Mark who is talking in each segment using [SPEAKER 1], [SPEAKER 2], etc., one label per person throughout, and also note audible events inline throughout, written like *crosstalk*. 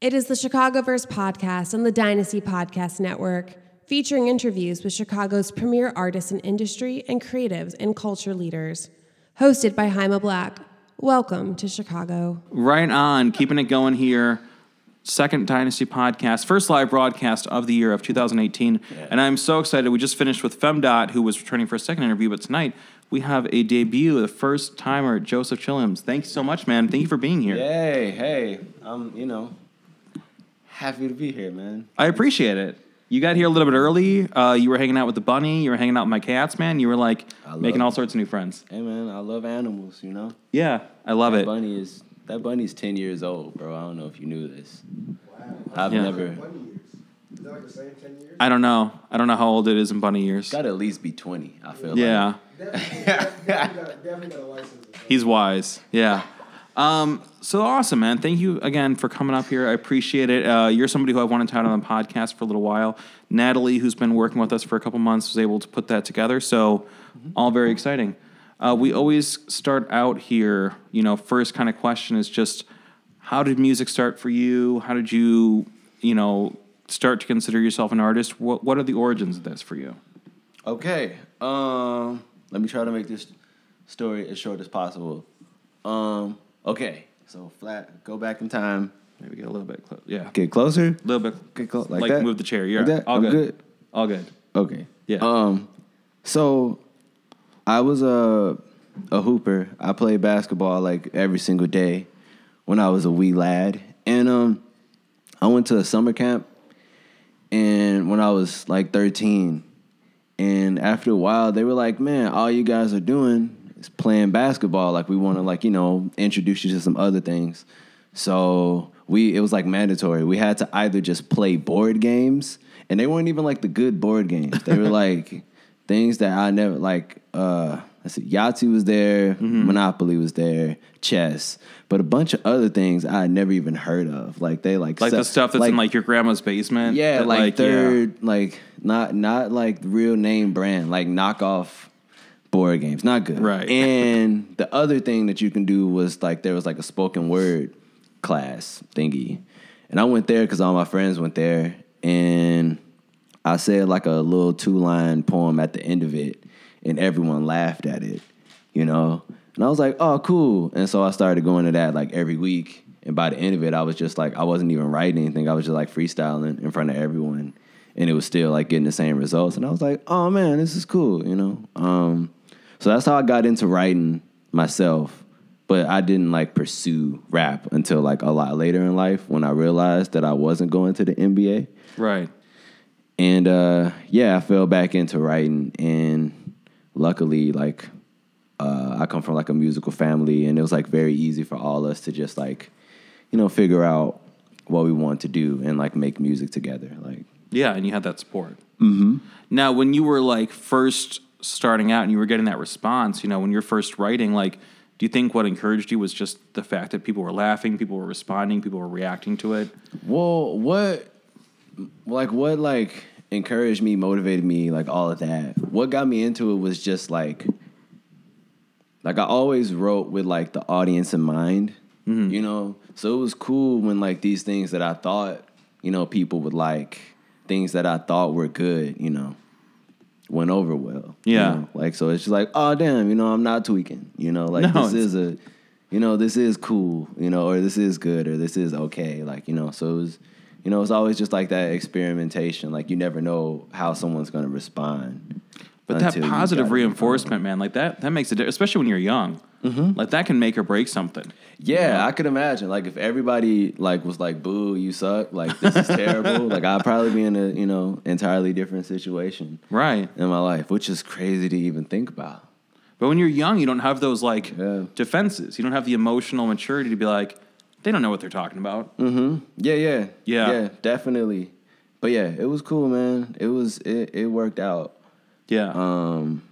[SPEAKER 1] It is the Chicagoverse podcast on the Dynasty Podcast Network, featuring interviews with Chicago's premier artists in industry and creatives and culture leaders. Hosted by Jaime Black. Welcome to Chicago.
[SPEAKER 2] Right on, keeping it going here. Second Dynasty podcast, first live broadcast of the year of 2018. And I'm so excited. We just finished with FemDot, who was returning for a second interview, but tonight we have a debut, the first timer, Joseph Chilliams. Thank you so much, man. Thank you for being here.
[SPEAKER 3] Yay, hey, I'm, you know, happy to be here, man.
[SPEAKER 2] I appreciate it. You got here a little bit early. Uh, you were hanging out with the bunny. You were hanging out with my cats, man. You were like
[SPEAKER 3] love
[SPEAKER 2] making all sorts of new friends.
[SPEAKER 3] Hey, man, I love animals, you know?
[SPEAKER 2] Yeah, I love
[SPEAKER 3] that
[SPEAKER 2] it.
[SPEAKER 3] bunny is, that bunny's 10 years old, bro. I don't know if you knew this. I've
[SPEAKER 2] Yeah.
[SPEAKER 3] never,
[SPEAKER 4] Bunny years. Is that like the same 10 years?
[SPEAKER 2] I don't know. I don't know how old it is in bunny years.
[SPEAKER 3] got to at least be 20, I feel
[SPEAKER 2] Yeah,
[SPEAKER 4] Definitely, definitely, got, definitely got a license.
[SPEAKER 2] he's wise. Yeah. Um, so awesome, man. Thank you again for coming up here. I appreciate it. Uh, you're somebody who I've wanted to have on the podcast for a little while. Natalie, who's been working with us for a couple months, was able to put that together. So, all very exciting. Uh, we always start out here, you know, first kind of question is just how did music start for you? How did you, you know, start to consider yourself an artist? What, what are the origins of this for you?
[SPEAKER 3] Okay. Um, let me try to make this story as short as possible. Um, okay. So flat, go back in time.
[SPEAKER 2] Maybe get a little bit close. Yeah.
[SPEAKER 3] Get closer.
[SPEAKER 2] A little bit.
[SPEAKER 3] Get close.
[SPEAKER 2] Like,
[SPEAKER 3] Like, that.
[SPEAKER 2] move the chair. You're
[SPEAKER 3] Like that?
[SPEAKER 2] all
[SPEAKER 3] I'm
[SPEAKER 2] good.
[SPEAKER 3] good.
[SPEAKER 2] All good.
[SPEAKER 3] Okay.
[SPEAKER 2] Yeah.
[SPEAKER 3] Um, so I was a a hooper. I played basketball like every single day when I was a wee lad, and um, I went to a summer camp, and when I was like thirteen, and after a while, they were like, "Man, all you guys are doing playing basketball. Like, we want to like you know introduce you to some other things." So we it was like mandatory. We had to either just play board games, and they weren't even like the good board games. They were *laughs* like things that I never like. uh I said Yahtzee was there, Monopoly was there, chess, but a bunch of other things I had never even heard of. Like they like
[SPEAKER 2] Like
[SPEAKER 3] se-
[SPEAKER 2] the stuff that's in like your grandma's basement.
[SPEAKER 3] yeah,
[SPEAKER 2] that,
[SPEAKER 3] like,
[SPEAKER 2] yeah.
[SPEAKER 3] third, like not not like real name brand, like knockoff board games. Not good.
[SPEAKER 2] Right.
[SPEAKER 3] And the other thing that you can do was like there was like a spoken word class thingy, and I went there because all my friends went there, and I said like a little two line poem at the end of it, and everyone laughed at it, you know. And I was like, oh, cool. And so I started going to that like every week. And by the end of it, I was just like, I wasn't even writing anything. I was just like freestyling in front of everyone. And it was still like getting the same results. And I was like, oh man, this is cool, you know? Um, so that's how I got into writing myself. But I didn't like pursue rap until like a lot later in life when I realized that I wasn't going to the NBA.
[SPEAKER 2] Right.
[SPEAKER 3] And uh, yeah, I fell back into writing, and luckily, like uh, I come from like a musical family, and it was like very easy for all us to just like, you know, figure out what we want to do and like make music together. Like,
[SPEAKER 2] Yeah, and you had that support. Mm-hmm. Now, when you were like first starting out and you were getting that response, you know, when you're first writing, like, do you think what encouraged you was just the fact that people were laughing, people were responding, people were reacting to it?
[SPEAKER 3] well, what, like, what like encouraged me, motivated me, like all of that. What got me into it was just like, like I always wrote with like the audience in mind, mm-hmm. you know. So it was cool when like these things that I thought, you know, people would like, things that I thought were good, you know, went over well. you
[SPEAKER 2] Yeah.
[SPEAKER 3] know? Like so, it's just like, oh damn, you know, I'm not tweaking, you know, like
[SPEAKER 2] No,
[SPEAKER 3] this is a, you know, this is cool, you know, or this is good, or this is okay, like you know. So it was, you know, it's always just like that experimentation. Like you never know how someone's gonna respond.
[SPEAKER 2] But that positive reinforcement, man, like that, that makes a difference, especially when you're young. Like that can make or break something.
[SPEAKER 3] Yeah, I could imagine. Like if everybody like was like, "Boo, you suck," like this is terrible. *laughs* like I'd probably be in a you know entirely different situation
[SPEAKER 2] Right.
[SPEAKER 3] in my life, which is crazy to even think about.
[SPEAKER 2] But when you're young, you don't have those like
[SPEAKER 3] Yeah.
[SPEAKER 2] defenses. You don't have the emotional maturity to be like, they don't know what they're talking about.
[SPEAKER 3] Mm-hmm. Yeah, yeah,
[SPEAKER 2] Yeah.
[SPEAKER 3] yeah, definitely. But yeah, it was cool, man. It was it it worked out.
[SPEAKER 2] Yeah.
[SPEAKER 3] Um,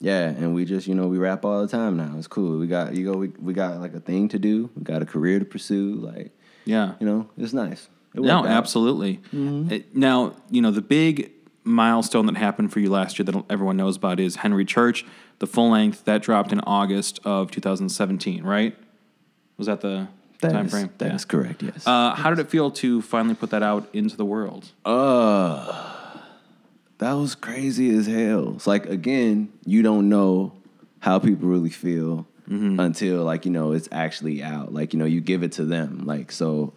[SPEAKER 3] yeah, and we just you know we rap all the time now. It's cool. We got you go. We we got like a thing to do. We got a career to pursue. Like
[SPEAKER 2] yeah.
[SPEAKER 3] you know, it's nice. It
[SPEAKER 2] No,
[SPEAKER 3] out.
[SPEAKER 2] absolutely. It- now, you know, the big milestone that happened for you last year that everyone knows about is Henry Church, the full length that dropped in August of 2017, right? Was that the
[SPEAKER 3] That
[SPEAKER 2] time
[SPEAKER 3] is-
[SPEAKER 2] frame.
[SPEAKER 3] that
[SPEAKER 2] Yeah.
[SPEAKER 3] is correct. Yes.
[SPEAKER 2] Uh, how did it feel to finally put that out into the world?
[SPEAKER 3] Uh, that was crazy as hell. It's like again, you don't know how people really feel mm-hmm. until like you know it's actually out. Like you know, you give it to them. Like so,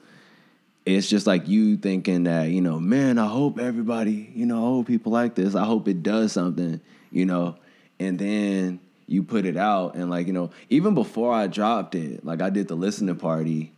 [SPEAKER 3] it's just like you thinking that you know, man, I hope everybody, you know, I hope people like this. I hope it does something, you know, and then you put it out and like you know, even before I dropped it, like I did the listening party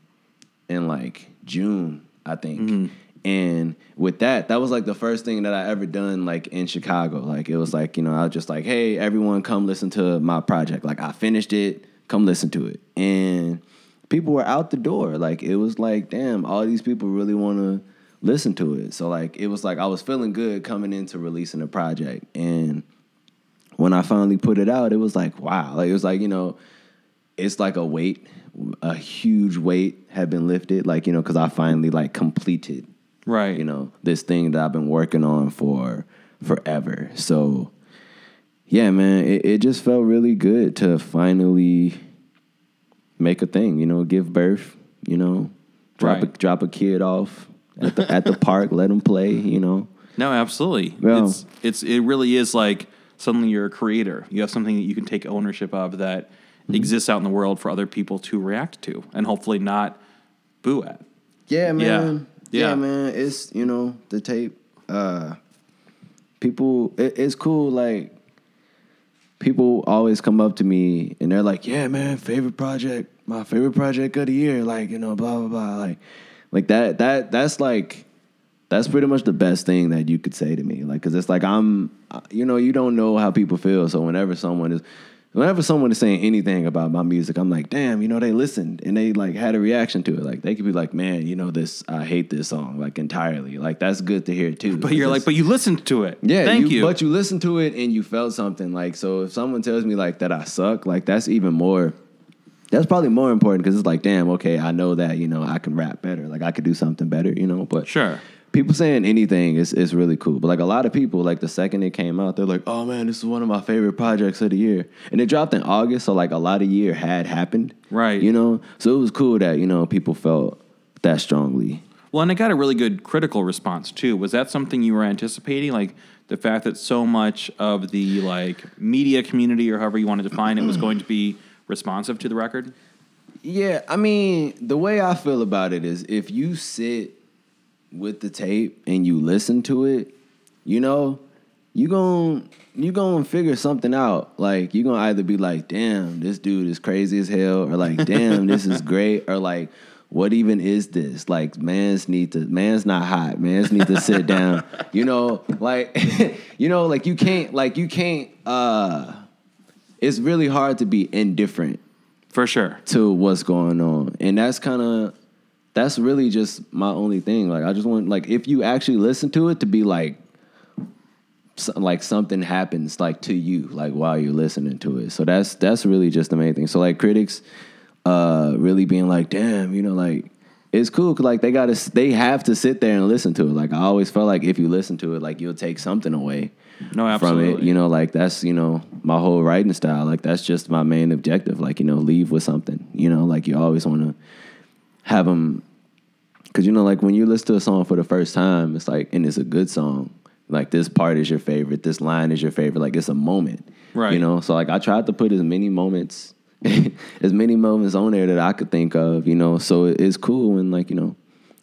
[SPEAKER 3] in like June, I think. Mm-hmm. And with that, that was like the first thing that I ever done like in Chicago. Like it was like, you know, I was just like, hey, everyone come listen to my project. Like I finished it, come listen to it. And people were out the door. Like it was like, damn, all these people really want to listen to it. So like it was like I was feeling good coming into releasing a project. And when I finally put it out, it was like, wow. Like it was like, you know, it's like a weight, a huge weight had been lifted. Like, you know, because I finally like completed,
[SPEAKER 2] Right.
[SPEAKER 3] you know, this thing that I've been working on for forever. So yeah, man, it, it just felt really good to finally make a thing, you know, give birth, you know, drop a drop a kid off *laughs* at the at the park, let him play, you know.
[SPEAKER 2] No, absolutely.
[SPEAKER 3] Yeah.
[SPEAKER 2] It's it's it really is like suddenly you're a creator. You have something that you can take ownership of that
[SPEAKER 3] Mm-hmm.
[SPEAKER 2] exists out in the world for other people to react to and hopefully not boo at.
[SPEAKER 3] Yeah, man.
[SPEAKER 2] Yeah.
[SPEAKER 3] Yeah,
[SPEAKER 2] Yeah.
[SPEAKER 3] man. It's you know the tape. Uh, people, it, it's cool. Like people always come up to me and they're like, "Yeah, man, favorite project, my favorite project of the year." Like you know, blah blah blah. Like, like that. That that's like. That's pretty much the best thing that you could say to me, like, cause it's like I'm, you know, you don't know how people feel. So whenever someone is, whenever someone is saying anything about my music, I'm like, damn, you know, they listened and they like had a reaction to it. Like they could be like, man, you know, this, I hate this song like entirely. Like that's good to hear too.
[SPEAKER 2] But you're like, but you listened to it.
[SPEAKER 3] yeah,
[SPEAKER 2] Thank you.
[SPEAKER 3] But you listened to it and you felt something. Like so, if someone tells me like that I suck, like that's even more. That's probably more important because it's like, damn, okay, I know that you know I can rap better. Like I could do something better, you know. But
[SPEAKER 2] Sure.
[SPEAKER 3] People saying anything is is really cool. But like a lot of people, like the second it came out, they're like, oh man, this is one of my favorite projects of the year. And it dropped in August, so like a lot of year had happened.
[SPEAKER 2] Right.
[SPEAKER 3] You know, so it was cool that you know people felt that strongly.
[SPEAKER 2] Well, and it got a really good critical response too. Was that something you were anticipating? Like the fact that so much of the like media community or however you want to define it was going to be responsive to the record?
[SPEAKER 3] Yeah, I mean, the way I feel about it is if you sit with the tape and you listen to it, you know, you gon' you gonna figure something out. Like you gonna either be like, "Damn, this dude is crazy as hell," or like, *laughs* "Damn, this is great," or like, "What even is this?" Like, man's need to man's not hot. Man's need to sit down. *laughs* You know, like, *laughs* you know, like you can't like you can't. uh It's really hard to be indifferent
[SPEAKER 2] For sure.
[SPEAKER 3] to what's going on. And that's kind of that's really just my only thing. Like I just want like if you actually listen to it to be like so, like something happens like to you like while you're listening to it. So that's that's really just the main thing. So like critics uh really being like, "Damn, you know like it's cool cuz like they got to they have to sit there and listen to it. Like I always felt like if you listen to it like you'll take something away
[SPEAKER 2] No,
[SPEAKER 3] from it.
[SPEAKER 2] absolutely.
[SPEAKER 3] You know, like that's you know my whole writing style. Like that's just my main objective. Like you know, leave with something. You know, like you always want to have them because you know, like when you listen to a song for the first time, it's like and it's a good song. Like this part is your favorite. This line is your favorite. Like it's a moment.
[SPEAKER 2] Right.
[SPEAKER 3] You know, so like I tried to put as many moments. *laughs* as many moments on there that I could think of, you know. So it's cool when like, you know,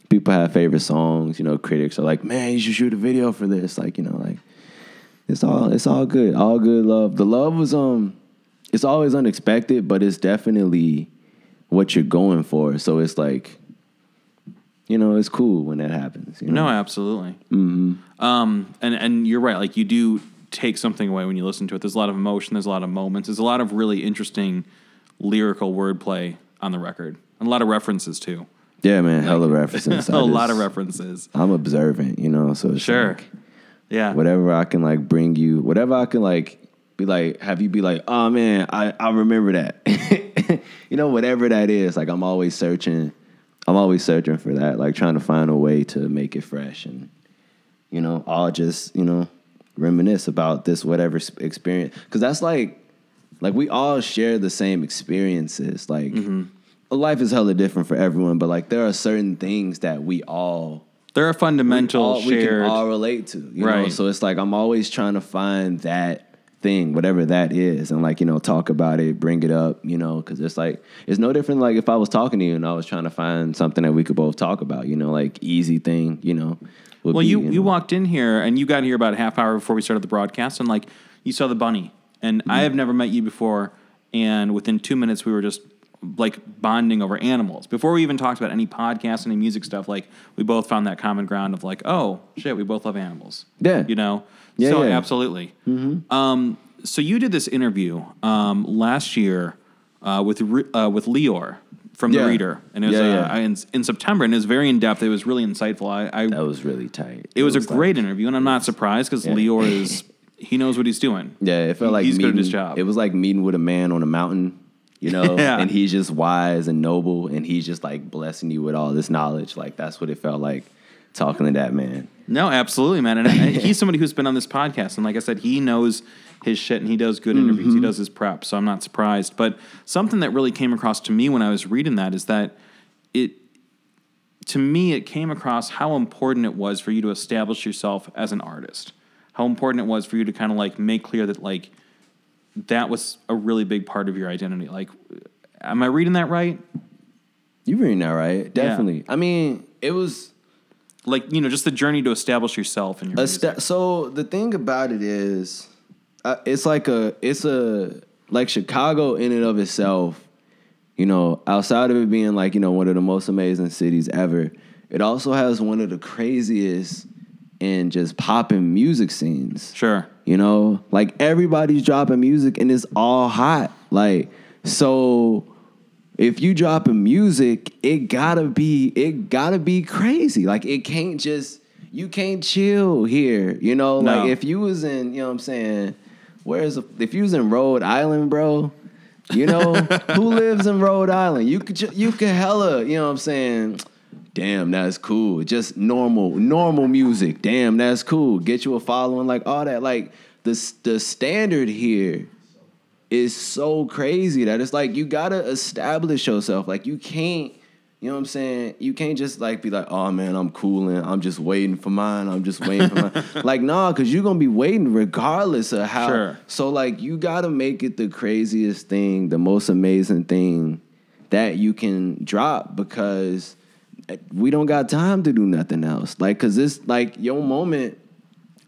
[SPEAKER 3] people have favorite songs, you know, critics are like, Man, you should shoot a video for this. Like, you know, like it's all it's all good. All good love. The love was um it's always unexpected, but it's definitely what you're going for. So it's like you know, it's cool when that happens. You
[SPEAKER 2] No, absolutely. Mm-hmm. Um, and and you're right. Like you do take something away when you listen to it. There's a lot of emotion. There's a lot of moments. There's a lot of really interesting lyrical wordplay on the record, and a lot of references too.
[SPEAKER 3] Yeah, man, hella *laughs* references.
[SPEAKER 2] a
[SPEAKER 3] I
[SPEAKER 2] lot of references.
[SPEAKER 3] I'm observant, you know, so it's
[SPEAKER 2] Sure.
[SPEAKER 3] like,
[SPEAKER 2] Yeah.
[SPEAKER 3] whatever I can like bring you, whatever I can like be like, have you be like, oh man, I, I remember that. *laughs* you know, whatever that is, like I'm always searching, I'm always searching for that, like trying to find a way to make it fresh and, you know, I'll just, you know, reminisce about this whatever experience. Cause that's like, like we all share the same experiences. Like, mm-hmm. life is hella different for everyone, but like there are certain things that we all
[SPEAKER 2] There are fundamental
[SPEAKER 3] all, we can all relate to. You know?
[SPEAKER 2] Right.
[SPEAKER 3] So it's like I'm always trying to find that thing, whatever that is, and like you know, talk about it, bring it up. You know, because it's like it's no different. Like if I was talking to you and I was trying to find something that we could both talk about. You know, like easy thing. You know.
[SPEAKER 2] well,
[SPEAKER 3] be,
[SPEAKER 2] you you
[SPEAKER 3] know,
[SPEAKER 2] walked in here and you got here about a half hour before we started the broadcast, and like you saw the bunny, and
[SPEAKER 3] Mm-hmm.
[SPEAKER 2] I have never met you before, and within two minutes we were just like bonding over animals before we even talked about any podcast any music stuff like we both found that common ground of like oh shit we both love animals
[SPEAKER 3] Yeah.
[SPEAKER 2] you know
[SPEAKER 3] Yeah,
[SPEAKER 2] so
[SPEAKER 3] yeah. Mm-hmm.
[SPEAKER 2] absolutely um, so you did this interview um, last year uh, with uh, with Leor from the Reader, and it was
[SPEAKER 3] Yeah,
[SPEAKER 2] uh, in, in September, and it was very in depth. It was really insightful. I, I
[SPEAKER 3] That was really tight.
[SPEAKER 2] it was, a
[SPEAKER 3] like-
[SPEAKER 2] great interview, and I'm not surprised because
[SPEAKER 3] Yeah.
[SPEAKER 2] Leor *laughs* is he knows what he's doing.
[SPEAKER 3] Yeah, it felt
[SPEAKER 2] He-
[SPEAKER 3] like
[SPEAKER 2] he's good at his job.
[SPEAKER 3] It was like meeting with a man on a mountain, you know, *laughs*
[SPEAKER 2] Yeah.
[SPEAKER 3] and he's just wise and noble, and he's just like blessing you with all this knowledge. Like that's what it felt like talking to that man.
[SPEAKER 2] No, absolutely, man. And he's somebody who's been on this podcast, and like I said, he knows his shit, and he does good interviews. He
[SPEAKER 3] Mm-hmm.
[SPEAKER 2] does his prep, so I'm not surprised. But something that really came across to me when I was reading that is that it, to me, it came across how important it was for you to establish yourself as an artist. How important it was for you to kind of like make clear that like that was a really big part of your identity. Like, am I reading that right?
[SPEAKER 3] You reading that right? Definitely. I mean, it was
[SPEAKER 2] Like, you know, just the journey to establish yourself and your
[SPEAKER 3] a
[SPEAKER 2] music.
[SPEAKER 3] sta- so the thing about it is uh, it's like a it's a like chicago in and of itself you know outside of it being like you know one of the most amazing cities ever it also has one of the craziest and just popping music scenes
[SPEAKER 2] Sure.
[SPEAKER 3] you know, like everybody's dropping music and it's all hot. Like, so if you dropping music, it gotta be, it gotta be crazy. Like, it can't just, you can't chill here. You know,
[SPEAKER 2] No.
[SPEAKER 3] like if you was in, you know what I'm saying, where's, if you was in Rhode Island, bro, you know, *laughs* who lives in Rhode Island? You could, you could hella, you know what I'm saying, damn, that's cool. Just normal, normal music. Damn, that's cool. Get you a following, like all that. Like the the standard here is so crazy that it's like you gotta establish yourself. Like you can't, you know what I'm saying? You can't just like be like, oh man, I'm cooling. I'm just waiting for mine. I'm just waiting for mine. *laughs* like, nah, cause you're gonna be waiting regardless of how
[SPEAKER 2] Sure.
[SPEAKER 3] so like you gotta make it the craziest thing, the most amazing thing that you can drop because eh, we don't got time to do nothing else. Like, cause this like your moment,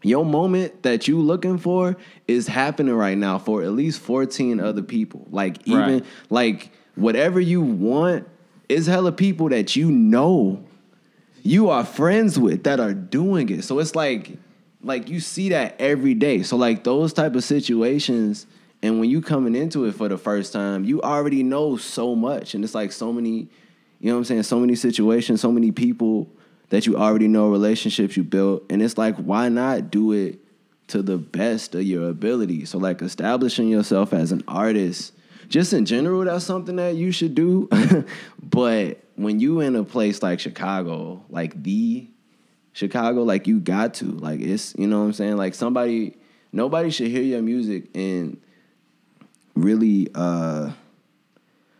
[SPEAKER 3] your moment that you looking for is happening right now for at least 14 other people. Like even
[SPEAKER 2] Right.
[SPEAKER 3] like whatever you want is hella people that you know you are friends with that are doing it. So it's like like you see that every day. So like those type of situations and when you coming into it for the first time, you already know so much and it's like so many you know what I'm saying, so many situations, so many people that you already know relationships you built and it's like why not do it to the best of your ability. So like establishing yourself as an artist just in general, that's something that you should do. *laughs* but when you in a place like Chicago, like the Chicago, like you got to. Like it's you know what I'm saying? Like somebody nobody should hear your music and really uh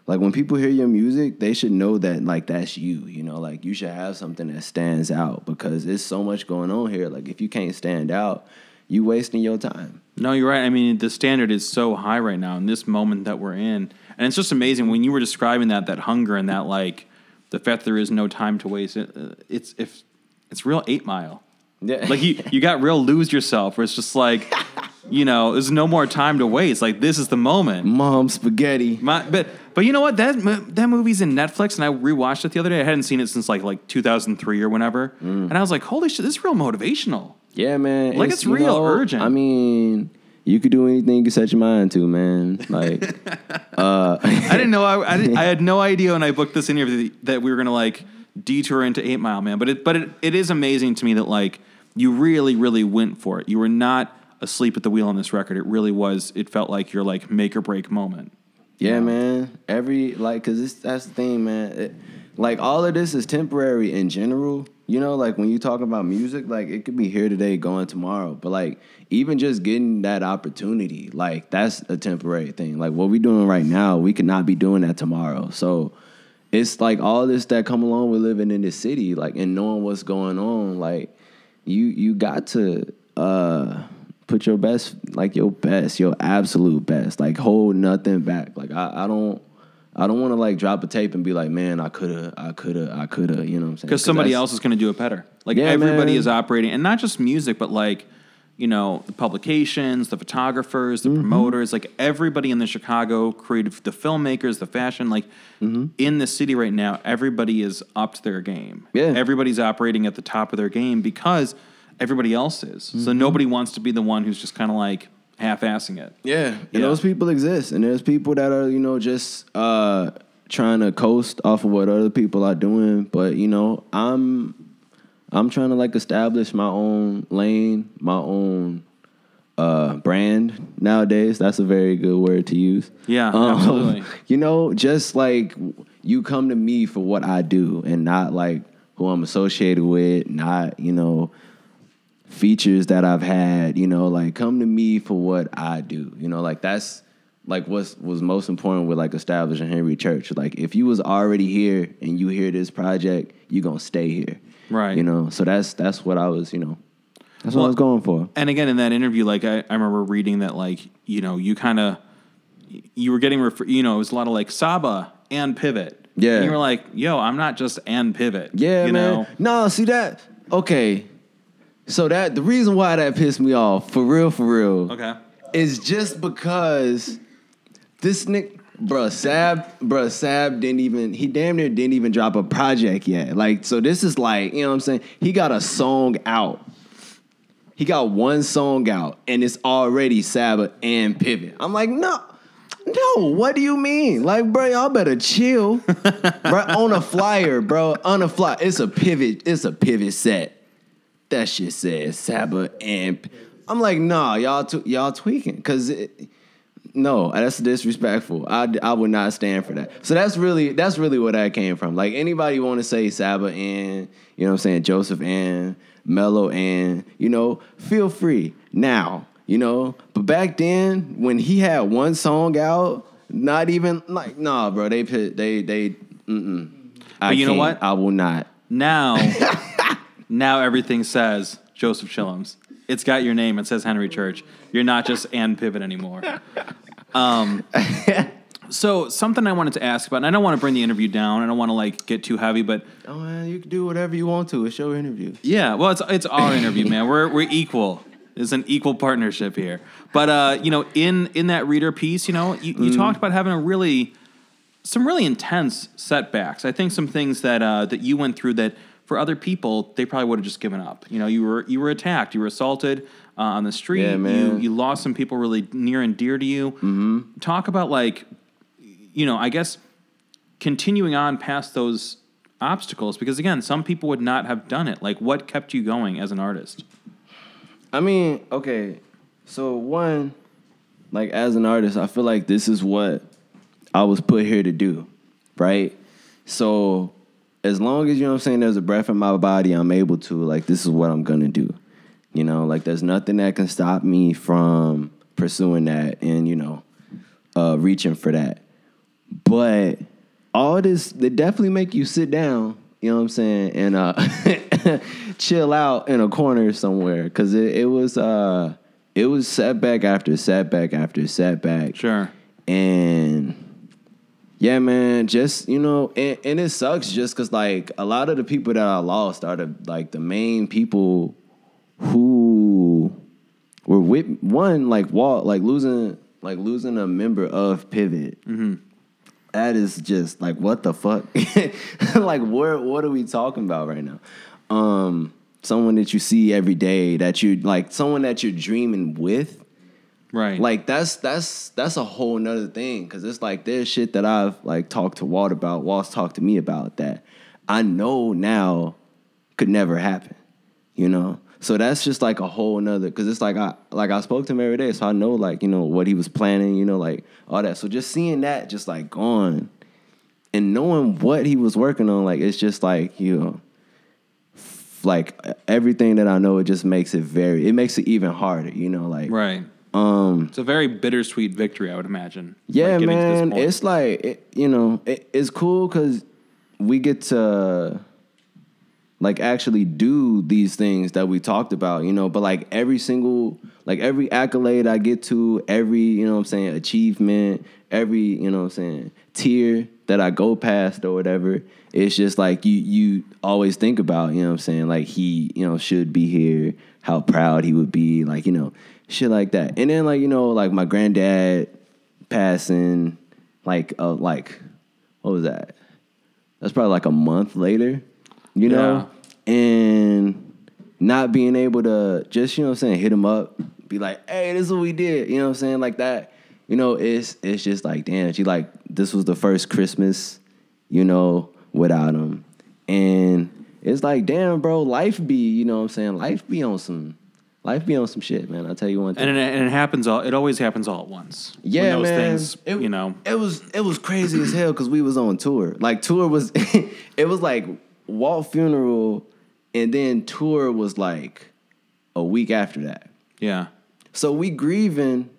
[SPEAKER 3] like when people hear your music, they should know that like that's you, you know, like you should have something that stands out because there's so much going on here. Like if you can't stand out, you wasting your time.
[SPEAKER 2] No, you're right. I mean, the standard is so high right now in this moment that we're in, and it's just amazing when you were describing that that hunger and that like the fact there is no time to waste. It, uh, it's if it's real Eight Mile.
[SPEAKER 3] Yeah.
[SPEAKER 2] Like you, you got real lose yourself. Where it's just like, *laughs* you know, there's no more time to waste. Like this is the moment.
[SPEAKER 3] Mom spaghetti.
[SPEAKER 2] My, but but you know what that that movie's in Netflix and I rewatched it the other day. I hadn't seen it since like like 2003 or whenever,
[SPEAKER 3] Mm.
[SPEAKER 2] and I was like, holy shit, this is real motivational.
[SPEAKER 3] Yeah, man.
[SPEAKER 2] Like, it's
[SPEAKER 3] you
[SPEAKER 2] real urgent.
[SPEAKER 3] I mean, you could do anything you set your mind to, man. Like, *laughs* uh,
[SPEAKER 2] I didn't know. I, I, didn't- I had *laughs* no idea when I booked this interview that we were gonna like detour into Eight Mile Man. But it, but it, it is amazing to me that like you really, really went for it. You were not asleep at the wheel on this record. It really was. It felt like your like make or break moment.
[SPEAKER 3] yeah, man. Every like, cause it's that's the thing, man. It- like all of this is temporary in general. You know, like when you talk about music, like it could be here today, going tomorrow. But like even just getting that opportunity, like that's a temporary thing. Like what we're doing right now, we could not be doing that tomorrow. So it's like all this that come along with living in the city, like and knowing what's going on. Like you you got to uh put your best, like your best, your absolute best. Like hold nothing back. Like I, I don't. I don't want to like drop a tape and be like, man, I coulda, I coulda, I coulda. You know what I'm saying?
[SPEAKER 2] because somebody else is going to do it better. Like
[SPEAKER 3] Yeah,
[SPEAKER 2] everybody
[SPEAKER 3] man.
[SPEAKER 2] is operating, and not just music, but like you know the publications, the photographers,
[SPEAKER 3] Mm-hmm.
[SPEAKER 2] the promoters, like everybody in the Chicago creative, the filmmakers, the fashion, like
[SPEAKER 3] Mm-hmm.
[SPEAKER 2] in the city right now, everybody is up to their game.
[SPEAKER 3] Yeah.
[SPEAKER 2] everybody's operating at the top of their game because everybody else is. So
[SPEAKER 3] Mm-hmm.
[SPEAKER 2] nobody wants to be the one who's just kind of like half-assing it.
[SPEAKER 3] Yeah, and
[SPEAKER 2] Yeah.
[SPEAKER 3] those people exist, and there's people that are you know just uh, trying to coast off of what other people are doing. But you know, I'm I'm trying to like establish my own lane, my own uh, brand nowadays. That's a very good word to use.
[SPEAKER 2] Yeah, absolutely. *laughs*
[SPEAKER 3] You know, just like you come to me for what I do, and not like who I'm associated with, not you know features that I've had, you know, like come to me for what I do. You know, like that's like what's was most important with like establishing Henry Church. Like if you was already here and you hear this project, you're gonna stay here.
[SPEAKER 2] Right.
[SPEAKER 3] You know, so that's that's what I was, you know, that's what I was going for.
[SPEAKER 2] And again, in that interview, like I, I remember reading that, like you know, you kind of you were getting, refer- you know, it was a lot of like Saba and Pivot.
[SPEAKER 3] Yeah.
[SPEAKER 2] and you were like, yo, I'm not just and Pivot.
[SPEAKER 3] Yeah,
[SPEAKER 2] you
[SPEAKER 3] man.
[SPEAKER 2] know,
[SPEAKER 3] No, see that okay. So that the reason why that pissed me off, for real, for real.
[SPEAKER 2] okay,
[SPEAKER 3] is just because this Nick, bruh, Sab, bruh, Sab didn't even, he damn near didn't even drop a project yet. Like, so this is like, you know what I'm saying? He got a song out. He got one song out, and it's already Saba and Pivot. I'm like, no, no, what do you mean? Like, bro, y'all better chill. *laughs* bro, on a flyer, bro, on a flyer. It's a pivot, it's a pivot set. That shit says Saba and I'm like, nah, y'all tw- y'all tweaking. Cause it, no, that's disrespectful. I, I would not stand for that. So that's really that's really where that came from. Like anybody want to say Saba and you know what I'm saying Joseph and Melo and you know feel free now. You know, but back then when he had one song out, not even like nah, bro. They they they. Mm-mm. I
[SPEAKER 2] But you know what?
[SPEAKER 3] I will not.
[SPEAKER 2] now, *laughs* now everything says Joseph Chilliams. It's got your name. It says Henry Church. You're not just and Pivot anymore. Um, *laughs* so something I wanted to ask about, and I don't want to bring the interview down. I don't want to like get too heavy, but
[SPEAKER 3] Oh man, you can do whatever you want to. It's your interview.
[SPEAKER 2] Yeah, well, it's it's our interview, man. We're we're equal. It's an equal partnership here. But uh, you know, in in that reader piece, you know, you, you talked about having a really some really intense setbacks. I think some things that uh, that you went through that for other people they probably would have just given up. You know, you were you were attacked, you were assaulted uh, on the street.
[SPEAKER 3] Yeah,
[SPEAKER 2] You you lost some people really near and dear to you. Mm-hmm. Talk about like, you know, I guess continuing on past those obstacles because again, some people would not have done it. Like, what kept you going as an artist?
[SPEAKER 3] I mean, okay. So one, like as an artist, I feel like this is what I was put here to do, right? So as long as you know what I'm saying, there's a breath in my body, I'm able to like this is what I'm gonna do. You know, like there's nothing that can stop me from pursuing that and you know, uh, reaching for that. But all this, they definitely make you sit down. You know what I'm saying, and uh, *laughs* chill out in a corner somewhere because it, it was uh, it was setback after setback after setback.
[SPEAKER 2] Sure.
[SPEAKER 3] And yeah, man, just you know, and, and it sucks just because like a lot of the people that I lost are the like the main people who were with one like Walt, like losing like losing a member of Pivot. That is just like what the fuck? *laughs* like where what are we talking about right now? Um someone that you see every day that you like someone that you're dreaming with
[SPEAKER 2] Right.
[SPEAKER 3] like that's that's that's a whole nother thing because it's like there's shit that I've like talked to Walt about, Walt's talked to me about that I know now could never happen, you know. So that's just like a whole nother because it's like I like I spoke to him every day, so I know like you know what he was planning, you know, like all that. So just seeing that just like gone and knowing what he was working on, like it's just like you know, like everything that I know, it just makes it very, it makes it even harder, you know, like
[SPEAKER 2] right.
[SPEAKER 3] Um,
[SPEAKER 2] It's a very bittersweet victory, I would imagine.
[SPEAKER 3] yeah,
[SPEAKER 2] like, getting to this
[SPEAKER 3] man. It's like it, you know, it, it's cool because we get to like actually do these things that we talked about, you know, but like every single like every accolade I get to, every, you know what I'm saying, achievement, every, you know what I'm saying, tier that I go past or whatever, it's just like you you always think about, you know what I'm saying, like he, you know, should be here, how proud he would be, like, you know, shit like that. And then like, you know, like my granddad passing like uh like what was that? That's probably like a month later, you know? And not being able to just, you know what I'm saying, hit him up, be like, hey, this is what we did, you know what I'm saying? Like that. You know, it's it's just like, damn, she like this was the first Christmas, you know, without him. And it's like, damn, bro, life be, you know what I'm saying? Life be on some life be on some shit, man. I'll tell you one thing.
[SPEAKER 2] And it, and it happens all. It always happens all at once. When
[SPEAKER 3] Yeah,
[SPEAKER 2] those
[SPEAKER 3] man.
[SPEAKER 2] things,
[SPEAKER 3] it,
[SPEAKER 2] you know.
[SPEAKER 3] it was it was crazy as hell because we was on tour. Like tour was, *laughs* it was like Walt funeral, and then tour was like a week after that.
[SPEAKER 2] Yeah.
[SPEAKER 3] So we grieving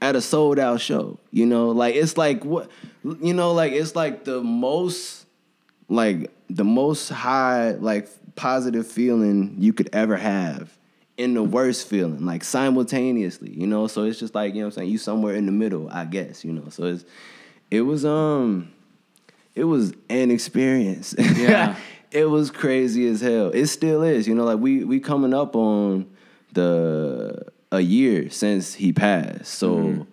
[SPEAKER 3] at a sold out show. You know, like it's like what you know, like it's like the most like the most high like positive feeling you could ever have in the worst feeling, like simultaneously, you know. So it's just like, you know what I'm saying, you somewhere in the middle, I guess, you know. So it's it was um it was an experience.
[SPEAKER 2] Yeah. *laughs*
[SPEAKER 3] it was crazy as hell. It still is, you know, like we we coming up on the a year since he passed. So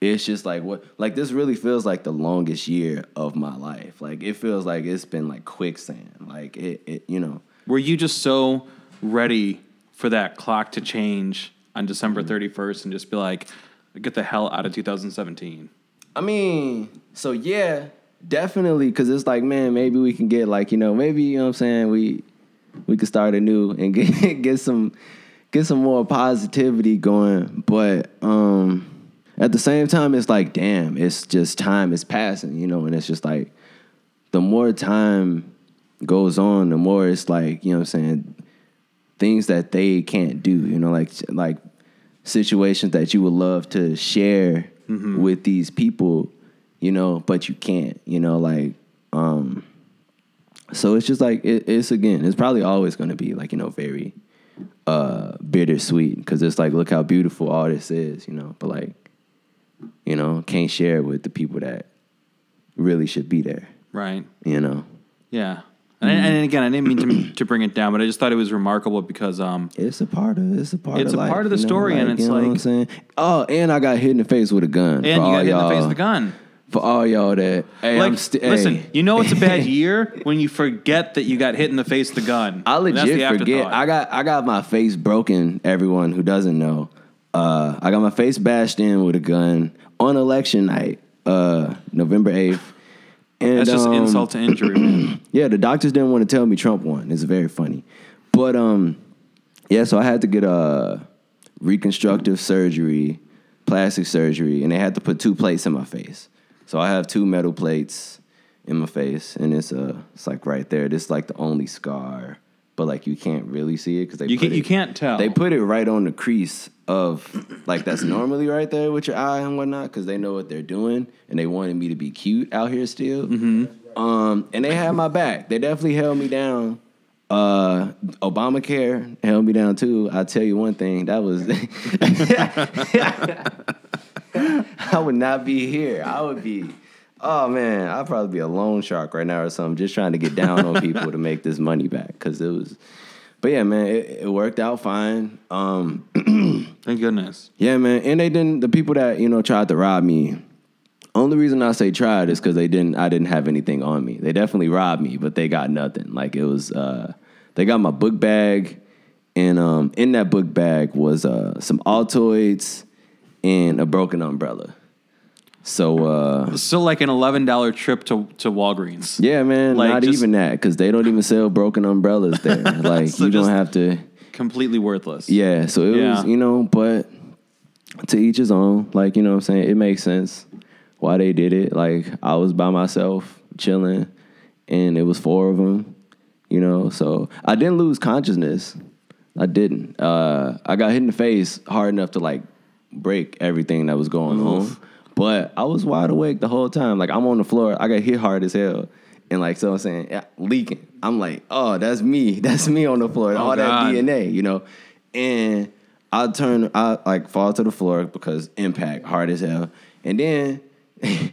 [SPEAKER 3] it's just like what like this really feels like the longest year of my life. Like it feels like it's been like quicksand. Like it, it you know.
[SPEAKER 2] Were you just so ready for that clock to change on December
[SPEAKER 3] Mm-hmm.
[SPEAKER 2] 31st and just be like, get the hell out of 2017?
[SPEAKER 3] I mean, so yeah, definitely, because it's like, man, maybe we can get like, you know, maybe you know what I'm saying, we we could start anew and *laughs* get get some get some more positivity going. But um at the same time, it's like, damn, it's just time is passing, you know, and it's just like the more time goes on, the more it's like, you know what I'm saying, things that they can't do, you know, like like situations that you would love to share with these people, you know, but you can't, you know, like um so it's just like it, it's again, it's probably always going to be like, you know, very uh bittersweet because it's like look how beautiful all this is, you know, but like you know, can't share it with the people that really should be there,
[SPEAKER 2] Right.
[SPEAKER 3] you know.
[SPEAKER 2] Yeah. And, and again, I didn't mean to, *clears throat* to bring it down, but I just thought it was remarkable because um,
[SPEAKER 3] It's a part of it's a part
[SPEAKER 2] It's
[SPEAKER 3] of
[SPEAKER 2] a
[SPEAKER 3] life,
[SPEAKER 2] part of the
[SPEAKER 3] you know,
[SPEAKER 2] story, and it's
[SPEAKER 3] you know what I'm
[SPEAKER 2] like-
[SPEAKER 3] saying. Oh, and I got hit in the face with a gun.
[SPEAKER 2] and you got hit in the face with a gun.
[SPEAKER 3] For all y'all that hey,
[SPEAKER 2] Like,
[SPEAKER 3] sti-
[SPEAKER 2] listen,
[SPEAKER 3] hey.
[SPEAKER 2] you know it's a bad *laughs* year when you forget that you got hit in the face with a gun.
[SPEAKER 3] I legit forget. I got I got my face broken. Everyone who doesn't know, uh, I got my face bashed in with a gun on election night, uh, November eighth. And
[SPEAKER 2] That's just
[SPEAKER 3] um,
[SPEAKER 2] insult to injury. man. *clears throat*
[SPEAKER 3] Yeah, the doctors didn't want to tell me Trump won. It's very funny, but um, yeah. So I had to get a reconstructive surgery, plastic surgery, and they had to put two plates in my face. So I have two metal plates in my face, and it's uh, it's like right there. This is like the only scar, but like you can't really see it because they
[SPEAKER 2] You
[SPEAKER 3] put
[SPEAKER 2] can't- you can't tell.
[SPEAKER 3] They put it right on the crease of like that's normally right there with your eye and whatnot because they know what they're doing and they wanted me to be cute out here still. Um, and they had my back. They definitely held me down. Uh, Obamacare held me down too. I'll tell you one thing. That was *laughs* *laughs* I would not be here. I would be oh man, I'd probably be a loan shark right now or something, just trying to get down on people to make this money back. Cause it was but yeah, man, it, it worked out fine. Um *clears throat*
[SPEAKER 2] Thank goodness.
[SPEAKER 3] yeah, man. And they didn't. The people that you know tried to rob me. Only reason I say tried is because they didn't. I didn't have anything on me. They definitely robbed me, but they got nothing. Like it was. uh They got my book bag, and um in that book bag was uh some Altoids and a broken umbrella. So uh
[SPEAKER 2] Still like an eleven dollar trip to to Walgreens.
[SPEAKER 3] yeah, man.
[SPEAKER 2] Like,
[SPEAKER 3] not
[SPEAKER 2] just-
[SPEAKER 3] even that because they don't even sell broken umbrellas there. *laughs* Like
[SPEAKER 2] So
[SPEAKER 3] you don't have to.
[SPEAKER 2] Completely worthless.
[SPEAKER 3] Yeah, so it
[SPEAKER 2] Yeah.
[SPEAKER 3] was, you know, but to each his own. Like, you know what I'm saying? It makes sense why they did it. Like, I was by myself chilling and it was four of them, you know, so I didn't lose consciousness. I didn't. Uh, I got hit in the face hard enough to like break everything that was going on. But I was wide awake the whole time. Like I'm on the floor. I got hit hard as hell. and like so I'm saying yeah, leaking. I'm like, oh, that's me. *laughs* That's me on the floor. All
[SPEAKER 2] God.
[SPEAKER 3] that DNA, you know. And I turn, I like fall to the floor because impact hard as hell. And then *laughs*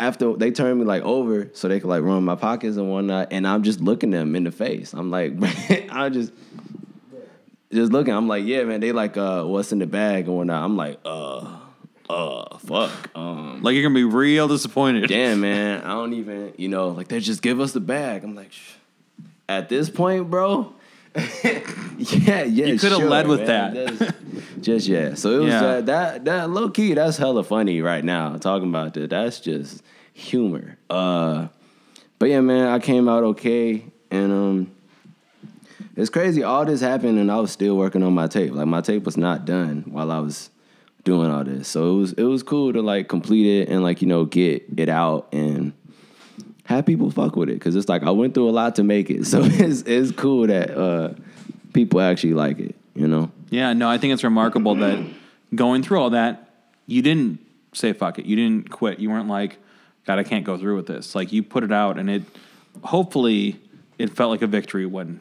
[SPEAKER 3] after they turn me like over so they could like run my pockets and whatnot, and I'm just looking them in the face. I'm like, *laughs* I just just looking. I'm like, yeah, man. They like, uh, what's in the bag and whatnot. I'm like, uh, uh, fuck. Um,
[SPEAKER 2] Like you're gonna be real disappointed.
[SPEAKER 3] damn, man. I don't even, you know, like they just give us the bag. I'm like, Shh. at this point, bro. *laughs* yeah, yeah.
[SPEAKER 2] You coulda
[SPEAKER 3] sure,
[SPEAKER 2] led with
[SPEAKER 3] man.
[SPEAKER 2] that.
[SPEAKER 3] Just, just, yeah. So it was
[SPEAKER 2] Yeah.
[SPEAKER 3] uh, that that low key. That's hella funny right now. Talking about that. That's just humor. Uh, but yeah, man. I came out okay, and um, it's crazy. All this happened, and I was still working on my tape. Like my tape was not done while I was doing all this. So it was it was cool to like complete it and like you know get it out and have people fuck with it because it's like I went through a lot to make it. *laughs* So it's it's cool that uh, people actually like it. You know.
[SPEAKER 2] Yeah, no, I think it's remarkable that going through all that, you didn't say fuck it. You didn't quit. You weren't like, God, I can't go through with this. Like you put it out, and it hopefully it felt like a victory when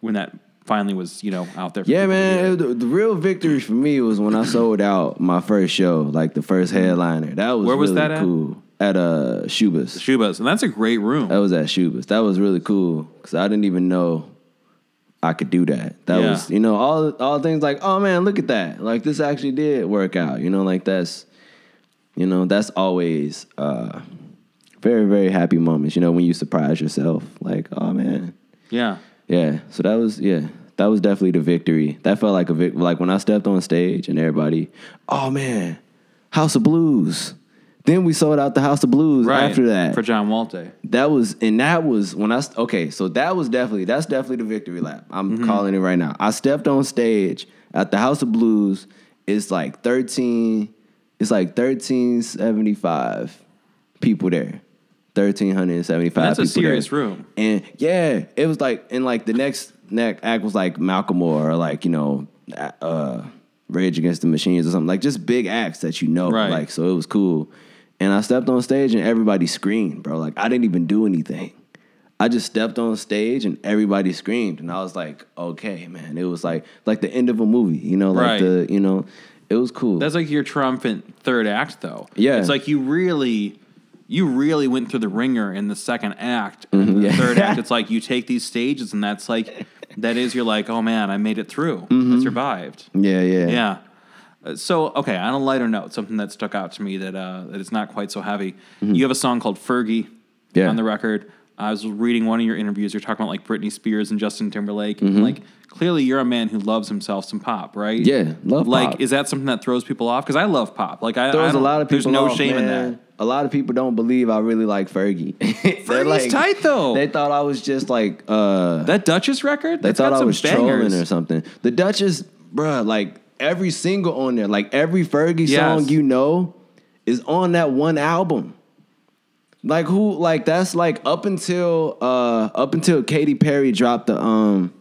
[SPEAKER 2] when that finally was you know out there. For
[SPEAKER 3] Yeah, man. the, the real victory for me was when I sold out my first show, like the first headliner. That was
[SPEAKER 2] Where was
[SPEAKER 3] really
[SPEAKER 2] that at?
[SPEAKER 3] cool. At uh Schubas.
[SPEAKER 2] Schubas, and that's a great room.
[SPEAKER 3] That was at Schubas. That was really cool because I didn't even know I could do that. That
[SPEAKER 2] Yeah.
[SPEAKER 3] was, you know, all all things like, oh man, look at that. Like this actually did work out. You know, like that's, you know, that's always uh, very very happy moments. You know, when you surprise yourself, like, oh man,
[SPEAKER 2] yeah,
[SPEAKER 3] yeah. So that was yeah. That was definitely the victory. That felt like a vic- like when I stepped on stage and everybody, oh man, House of Blues. Then we sold out the House of Blues
[SPEAKER 2] right.
[SPEAKER 3] after that
[SPEAKER 2] for John Walt.
[SPEAKER 3] that was and that was when I okay, so that was definitely that's definitely the victory lap. I'm
[SPEAKER 2] Mm-hmm.
[SPEAKER 3] calling it right now. I stepped on stage at the House of Blues. It's like 13 it's like 1375 people there. 1375
[SPEAKER 2] That's a serious
[SPEAKER 3] there.
[SPEAKER 2] room.
[SPEAKER 3] And yeah, it was like and like the next act was like Malcolm or like, you know, uh Rage Against the Machines or something. Like just big acts that you know.
[SPEAKER 2] Right.
[SPEAKER 3] Like so it was cool. And I stepped on stage and everybody screamed, bro. Like I didn't even do anything. I just stepped on stage and everybody screamed, and I was like, okay, man. It was like like the end of a movie, you know, like
[SPEAKER 2] Right.
[SPEAKER 3] the you know, it was cool.
[SPEAKER 2] That's like your triumphant third act, though.
[SPEAKER 3] Yeah.
[SPEAKER 2] it's like you really, you really went through the ringer in the second act.
[SPEAKER 3] Mm-hmm, yeah.
[SPEAKER 2] third act, *laughs* it's like you take these stages, and that's like, that is you're like, oh man, I made it through.
[SPEAKER 3] Mm-hmm.
[SPEAKER 2] I survived.
[SPEAKER 3] yeah, yeah,
[SPEAKER 2] Yeah. Uh, So okay, on a lighter note, something that stuck out to me that uh, that is not quite so heavy. You have a song called Fergie
[SPEAKER 3] Mm-hmm. Yeah.
[SPEAKER 2] on the record. I was reading one of your interviews. You're talking about like Britney Spears and Justin Timberlake. And like clearly, you're a man who loves himself some pop, right?
[SPEAKER 3] Mm-hmm. Yeah, love
[SPEAKER 2] Like,
[SPEAKER 3] pop.
[SPEAKER 2] is that something that throws people off? Because I love pop. Like, I I
[SPEAKER 3] Throws a lot of people.
[SPEAKER 2] There's no
[SPEAKER 3] off,
[SPEAKER 2] shame in that.
[SPEAKER 3] A lot of people don't believe I really like Fergie. *laughs*
[SPEAKER 2] Fergie's tight, though.
[SPEAKER 3] They thought I was just like uh
[SPEAKER 2] That Dutchess record.
[SPEAKER 3] They thought I was
[SPEAKER 2] bangers.
[SPEAKER 3] trolling or something. The Dutchess, bruh, like every single on there, like every Fergie
[SPEAKER 2] Yes.
[SPEAKER 3] song you know is on that one album. Like who like that's like up until uh up until Katy Perry dropped the um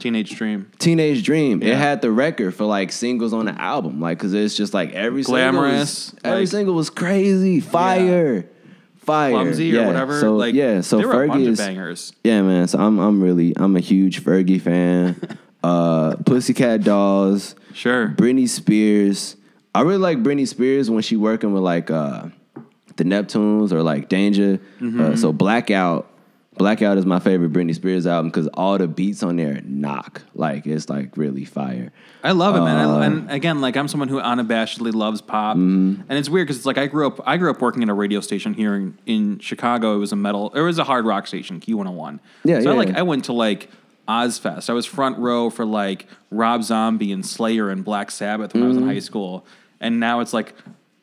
[SPEAKER 2] Teenage Dream.
[SPEAKER 3] Teenage Dream.
[SPEAKER 2] Yeah.
[SPEAKER 3] It had the record for like singles on the album. Like cause it's just like every single was, every
[SPEAKER 2] like-
[SPEAKER 3] single was crazy. Fire. Fire.
[SPEAKER 2] Clumsy or whatever.
[SPEAKER 3] So
[SPEAKER 2] like,
[SPEAKER 3] yeah, so
[SPEAKER 2] there were a bunch
[SPEAKER 3] Fergie is
[SPEAKER 2] bangers.
[SPEAKER 3] yeah, man. So I'm I'm really I'm a huge Fergie fan. *laughs* uh Pussycat Dolls,
[SPEAKER 2] Sure.
[SPEAKER 3] Britney Spears. I really like Britney Spears when she working with like uh the Neptunes or like Danja.
[SPEAKER 2] Mm-hmm.
[SPEAKER 3] Uh, so Blackout. Blackout is my favorite Britney Spears album because all the beats on there knock. Like it's like really fire.
[SPEAKER 2] I love it, man.
[SPEAKER 3] Uh,
[SPEAKER 2] I, and again, like I'm someone who unabashedly loves pop,
[SPEAKER 3] Mm-hmm.
[SPEAKER 2] and it's weird because it's like I grew up. I grew up working at a radio station here in, in Chicago. It was a metal. It was a hard rock station, Q101.
[SPEAKER 3] Yeah,
[SPEAKER 2] so I
[SPEAKER 3] yeah,
[SPEAKER 2] like
[SPEAKER 3] yeah.
[SPEAKER 2] I went to like Ozzfest. I was front row for like Rob Zombie and Slayer and Black Sabbath when I was
[SPEAKER 3] Mm-hmm.
[SPEAKER 2] in high school, and now it's like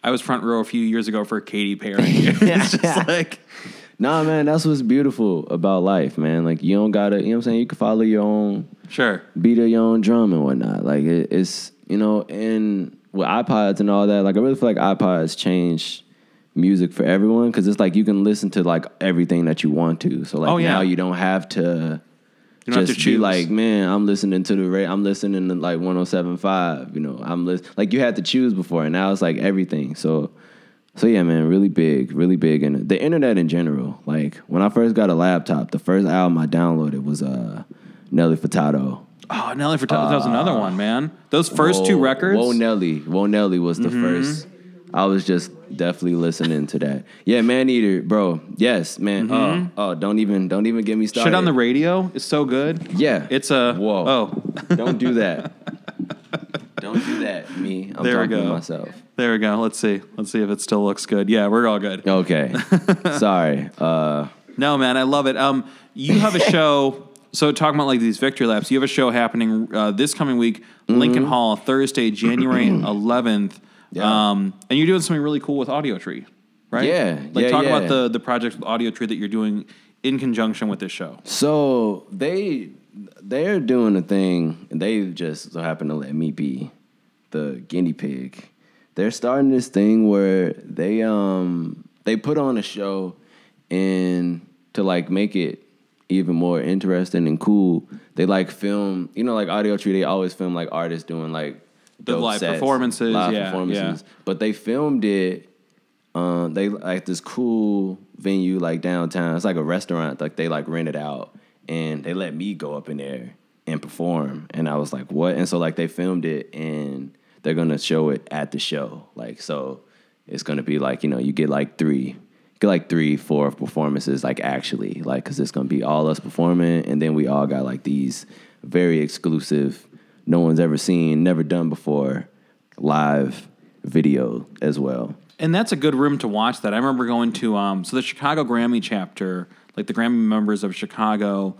[SPEAKER 2] I was front row a few years ago for Katy Perry. *laughs* *laughs* it's just like
[SPEAKER 3] Nah, man, that's what's beautiful about life, man. Like you don't gotta, you know what I'm saying? You can follow your own
[SPEAKER 2] sure,
[SPEAKER 3] beat of your own drum and whatnot. Like it, it's you know, and with iPods and all that, like I really feel like iPods changed music for everyone because it's like you can listen to like everything that you want to. So like
[SPEAKER 2] Oh, yeah.
[SPEAKER 3] now you don't have to
[SPEAKER 2] you don't
[SPEAKER 3] just
[SPEAKER 2] have to
[SPEAKER 3] be
[SPEAKER 2] choose.
[SPEAKER 3] like, man, I'm listening to the radio. I'm listening to like 107.5. You know, I'm list- like you had to choose before, and now it's like everything. So So yeah, man, really big, really big, and the internet in general. Like when I first got a laptop, the first album I downloaded was uh, Nelly Furtado.
[SPEAKER 2] Oh, Nelly Furtado, that was another one, man. Those first two records.
[SPEAKER 3] Whoa Nelly, Whoa Nelly was the
[SPEAKER 2] Mm-hmm.
[SPEAKER 3] first. I was just definitely listening to that. Yeah, Maneater, bro. Yes, man. Oh, oh, don't even, don't even get me started.
[SPEAKER 2] Mm-hmm. Shit on the radio is so good.
[SPEAKER 3] Yeah,
[SPEAKER 2] It's a
[SPEAKER 3] Whoa.
[SPEAKER 2] Oh,
[SPEAKER 3] don't do that. *laughs* don't do that. Me, I'm
[SPEAKER 2] There we go.
[SPEAKER 3] myself.
[SPEAKER 2] there we go. Let's see. Let's see if it still looks good. Yeah, we're all good.
[SPEAKER 3] Okay, *laughs* sorry. Uh,
[SPEAKER 2] No, man, I love it. Um, you have a *laughs* show. So talking about like these victory laps, you have a show happening uh, this coming week, Lincoln Hall, Thursday, January *clears throat* 11th.
[SPEAKER 3] Yeah.
[SPEAKER 2] Um, and you're doing something really cool with Audiotree, right?
[SPEAKER 3] Yeah,
[SPEAKER 2] Like
[SPEAKER 3] yeah,
[SPEAKER 2] talk
[SPEAKER 3] yeah.
[SPEAKER 2] about the the project with Audiotree that you're doing in conjunction with this show.
[SPEAKER 3] So they they're doing a thing, and they just so happen to let me be the guinea pig. They're starting this thing where they um they put on a show and to like make it even more interesting and cool, they like film, you know, like Audiotree, they always film like artists doing like
[SPEAKER 2] The live
[SPEAKER 3] sets,
[SPEAKER 2] performances,
[SPEAKER 3] live
[SPEAKER 2] yeah,
[SPEAKER 3] performances.
[SPEAKER 2] yeah.
[SPEAKER 3] But they filmed it um, they like this cool venue like downtown. It's like a restaurant. Like they like rent it out, and they let me go up in there and perform. And I was like, what? And so like they filmed it, and they're gonna show it at the show. Like so, it's gonna be like you know you get like three, get like three, four performances like actually like because it's gonna be all us performing, and then we all got like these very exclusive, no one's ever seen, never done before, live video as well.
[SPEAKER 2] And that's a good room to watch that. I remember going to um, so the Chicago Grammy chapter, like the Grammy members of Chicago.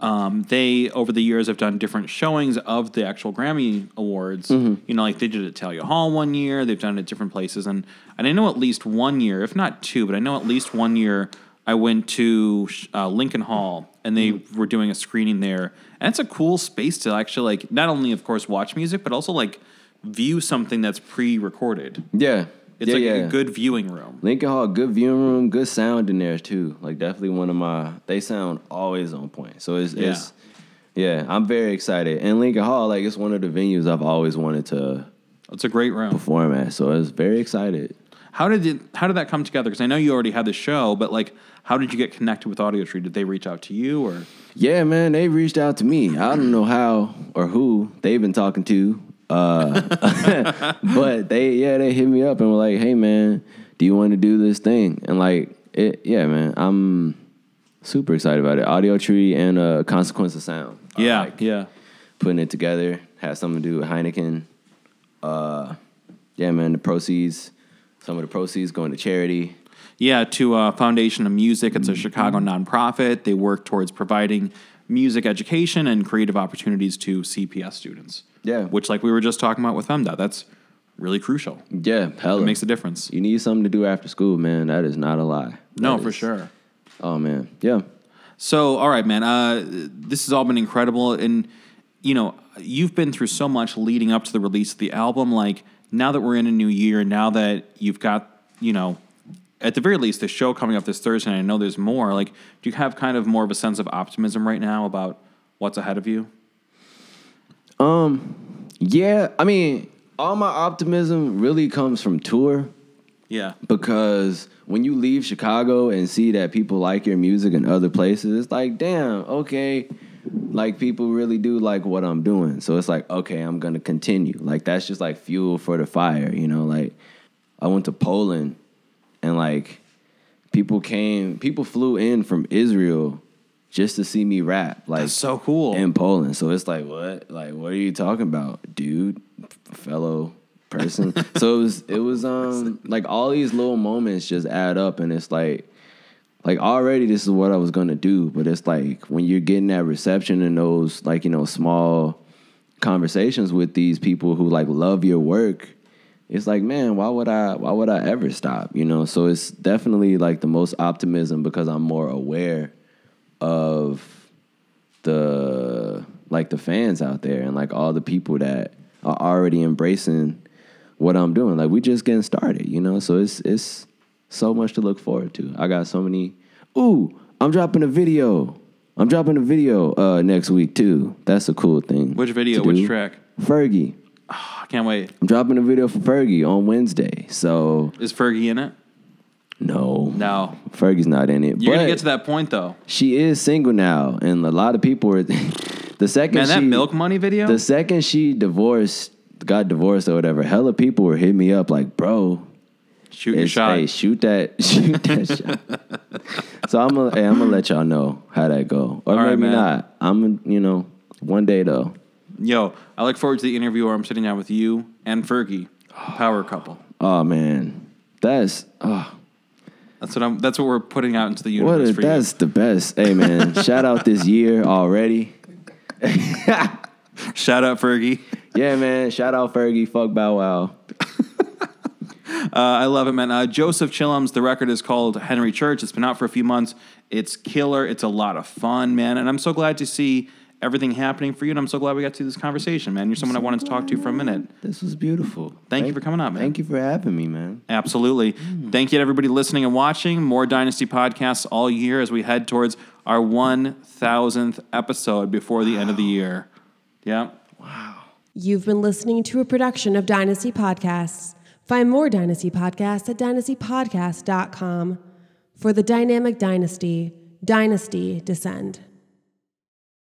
[SPEAKER 2] Um, they over the years have done different showings of the actual Grammy awards.
[SPEAKER 3] Mm-hmm.
[SPEAKER 2] You know, like they did it at Thalia Hall one year. They've done it at different places, and and I know at least one year, if not two, but I know at least one year. I went to uh, Lincoln Hall, and they
[SPEAKER 3] Mm-hmm.
[SPEAKER 2] were doing a screening there, and it's a cool space to actually like not only, of course, watch music, but also like view something that's pre-recorded.
[SPEAKER 3] Yeah.
[SPEAKER 2] It's
[SPEAKER 3] yeah,
[SPEAKER 2] like
[SPEAKER 3] yeah.
[SPEAKER 2] a good viewing room.
[SPEAKER 3] Lincoln Hall, good viewing room, good sound in there too. Like definitely one of my they sound always on point. So it's
[SPEAKER 2] Yeah.
[SPEAKER 3] it's yeah, I'm very excited. And Lincoln Hall, like it's one of the venues I've always wanted to
[SPEAKER 2] It's a great room.
[SPEAKER 3] perform at. So I was very excited.
[SPEAKER 2] How did it, how did that come together? Because I know you already had the show, but like, how did you get connected with Audiotree? Did they reach out to you or?
[SPEAKER 3] Yeah, man, they reached out to me. I don't know how or who they've been talking to. Uh, *laughs* but they yeah, they hit me up and were like, "Hey man, do you want to do this thing?" And like it yeah, man, I'm super excited about it. Audiotree and uh Consequence of Sound.
[SPEAKER 2] Yeah,
[SPEAKER 3] like
[SPEAKER 2] yeah.
[SPEAKER 3] putting it together has something to do with Heineken. Uh yeah, man, the proceeds some of the proceeds going to charity.
[SPEAKER 2] Yeah, to uh, Foundation of Music. It's a Chicago nonprofit. They work towards providing music education and creative opportunities to CPS students.
[SPEAKER 3] Yeah.
[SPEAKER 2] Which, like we were just talking about with FEMDA, that's really crucial.
[SPEAKER 3] Yeah, hell
[SPEAKER 2] It makes a difference.
[SPEAKER 3] You need something to do after school, man. That is not a lie.
[SPEAKER 2] No,
[SPEAKER 3] That
[SPEAKER 2] for sure.
[SPEAKER 3] Oh man, yeah.
[SPEAKER 2] So, all right, man. Uh, this has all been incredible, and you know, you've been through so much leading up to the release of the album. Like now that we're in a new year, now that you've got, you know, at the very least, the show coming up this Thursday, and I know there's more. Like, do you have kind of more of a sense of optimism right now about what's ahead of you?
[SPEAKER 3] Um, yeah, I mean, all my optimism really comes from tour
[SPEAKER 2] Yeah,
[SPEAKER 3] because when you leave Chicago and see that people like your music in other places, it's like, damn, okay, like people really do like what I'm doing. So it's like, okay, I'm gonna continue. Like that's just like fuel for the fire, you know. Like I went to Poland and like people came, people flew in from Israel just to see me rap. Like
[SPEAKER 2] that's so cool.
[SPEAKER 3] in Poland. So it's like, what? Like, what are you talking about, dude? Fellow person. *laughs* so it was, it was, um, like all these little moments just add up, and it's like, like already this is what I was gonna do, but it's like when you're getting that reception and those like you know small conversations with these people who like love your work. It's like, man, why would I why would I ever stop? You know, so it's definitely like the most optimism because I'm more aware of the like the fans out there and like all the people that are already embracing what I'm doing. Like we just getting started, you know. So it's it's so much to look forward to. I got so many. Ooh, I'm dropping a video. I'm dropping a video uh, next week too. That's a cool thing.
[SPEAKER 2] Which video? Which track?
[SPEAKER 3] Fergie. *sighs*
[SPEAKER 2] I can't wait.
[SPEAKER 3] I'm dropping a video for Fergie on Wednesday. So
[SPEAKER 2] Is Fergie in it?
[SPEAKER 3] No,
[SPEAKER 2] No.
[SPEAKER 3] Fergie's not in it.
[SPEAKER 2] You're
[SPEAKER 3] but
[SPEAKER 2] gonna get to that point though.
[SPEAKER 3] she is single now, and a lot of people are. *laughs* the second
[SPEAKER 2] Man, that
[SPEAKER 3] she,
[SPEAKER 2] milk money video.
[SPEAKER 3] the second she divorced, got divorced or whatever, hella people were hitting me up like, bro,
[SPEAKER 2] Shoot your shot.
[SPEAKER 3] Hey, shoot that, *laughs* shoot that shot. So I'm gonna, hey, I'm gonna let y'all know how that go, or
[SPEAKER 2] All right,
[SPEAKER 3] maybe
[SPEAKER 2] man.
[SPEAKER 3] not. I'm, you know, one day though.
[SPEAKER 2] Yo, I look forward to the interview where I'm sitting down with you and Fergie, power couple.
[SPEAKER 3] Oh man, that's oh,
[SPEAKER 2] That's what I'm. That's what we're putting out into the
[SPEAKER 3] what
[SPEAKER 2] universe for
[SPEAKER 3] that's the best. Hey man, *laughs* shout out this year already. *laughs*
[SPEAKER 2] Shout out Fergie.
[SPEAKER 3] Yeah, man. Shout out Fergie. Fuck Bow Wow. *laughs*
[SPEAKER 2] Uh, I love it, man. Uh, Joseph Chilliams. The record is called Henry Church. It's been out for a few months. It's killer. It's a lot of fun, man. And I'm so glad to see everything happening for you. And I'm so glad we got to this conversation, man. You're someone I wanted to talk to for a minute.
[SPEAKER 3] This was beautiful.
[SPEAKER 2] Thank you for coming out, man.
[SPEAKER 3] Thank you for having me, man.
[SPEAKER 2] Absolutely. Mm. Thank you to everybody listening and watching. More Dynasty podcasts all year as we head towards our 1000th episode before the end of the year. Yeah. Wow.
[SPEAKER 1] You've been listening to a production of Dynasty Podcasts. Find more Dynasty Podcasts at dynastypodcast.com. For the dynamic dynasty, Dynasty Descend.